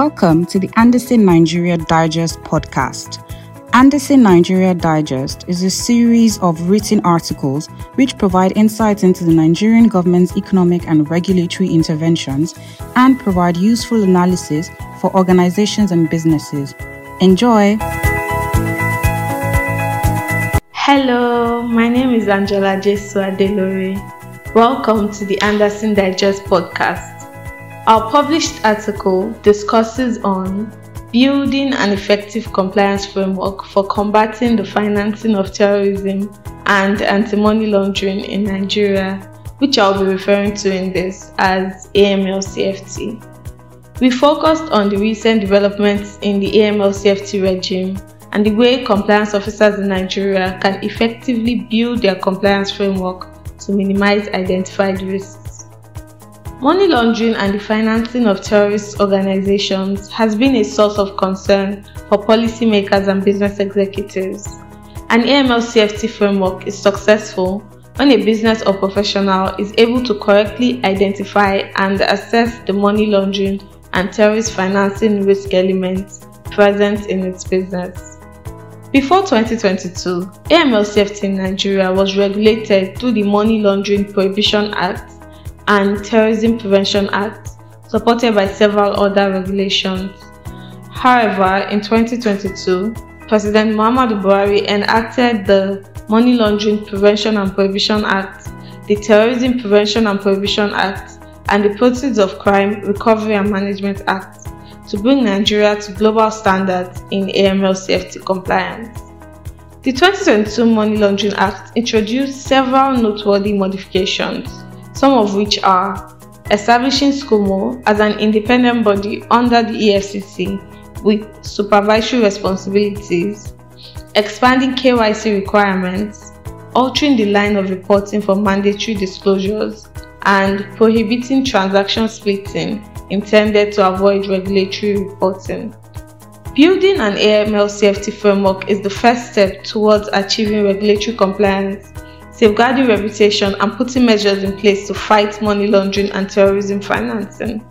Welcome to the Andersen Nigeria Digest podcast. Andersen Nigeria Digest is a series of written articles which provide insights into the Nigerian government's economic and regulatory interventions and provide useful analysis for organizations and businesses. Enjoy! Hello, my name is Angela Jesu Adelore. Welcome to the Andersen Digest podcast. Our published article discusses on building an effective compliance framework for combating the financing of terrorism and anti-money laundering in Nigeria, which I'll be referring to in this as AML-CFT. We focused on the recent developments in the AML-CFT regime and the way compliance officers in Nigeria can effectively build their compliance framework to minimize identified risks. Money laundering and the financing of terrorist organizations has been a source of concern for policymakers and business executives. An AML CFT framework is successful when a business or professional is able to correctly identify and assess the money laundering and terrorist financing risk elements present in its business. Before 2022, AML CFT in Nigeria was regulated through the Money Laundering Prohibition Act and Terrorism Prevention Act, supported by several other regulations. However, in 2022, President Muhammadu Buhari enacted the Money Laundering Prevention and Prohibition Act, the Terrorism Prevention and Prohibition Act, and the Proceeds of Crime Recovery and Management Act to bring Nigeria to global standards in AML CFT compliance. The 2022 Money Laundering Act introduced several noteworthy modifications, some of which are establishing SCUML as an independent body under the EFCC with supervisory responsibilities, expanding KYC requirements, altering the line of reporting for mandatory disclosures, and prohibiting transaction splitting intended to avoid regulatory reporting. Building an AML CFT framework is the first step towards achieving regulatory compliance, safeguarding reputation, and putting measures in place to fight money laundering and terrorism financing.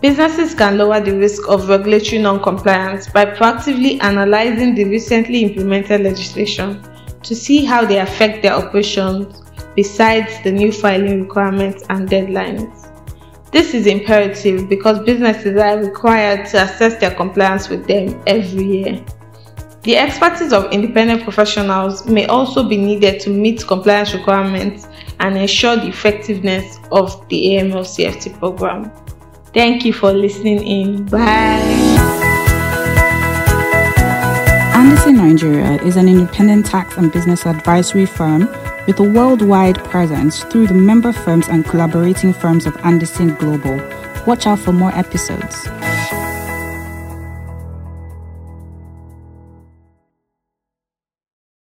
Businesses can lower the risk of regulatory non-compliance by proactively analyzing the recently implemented legislation to see how they affect their operations besides the new filing requirements and deadlines. This is imperative because businesses are required to assess their compliance with them every year. The expertise of independent professionals may also be needed to meet compliance requirements and ensure the effectiveness of the AML CFT program. Thank you for listening in. Bye. Andersen Nigeria is an independent tax and business advisory firm with a worldwide presence through the member firms and collaborating firms of Andersen Global. Watch out for more episodes.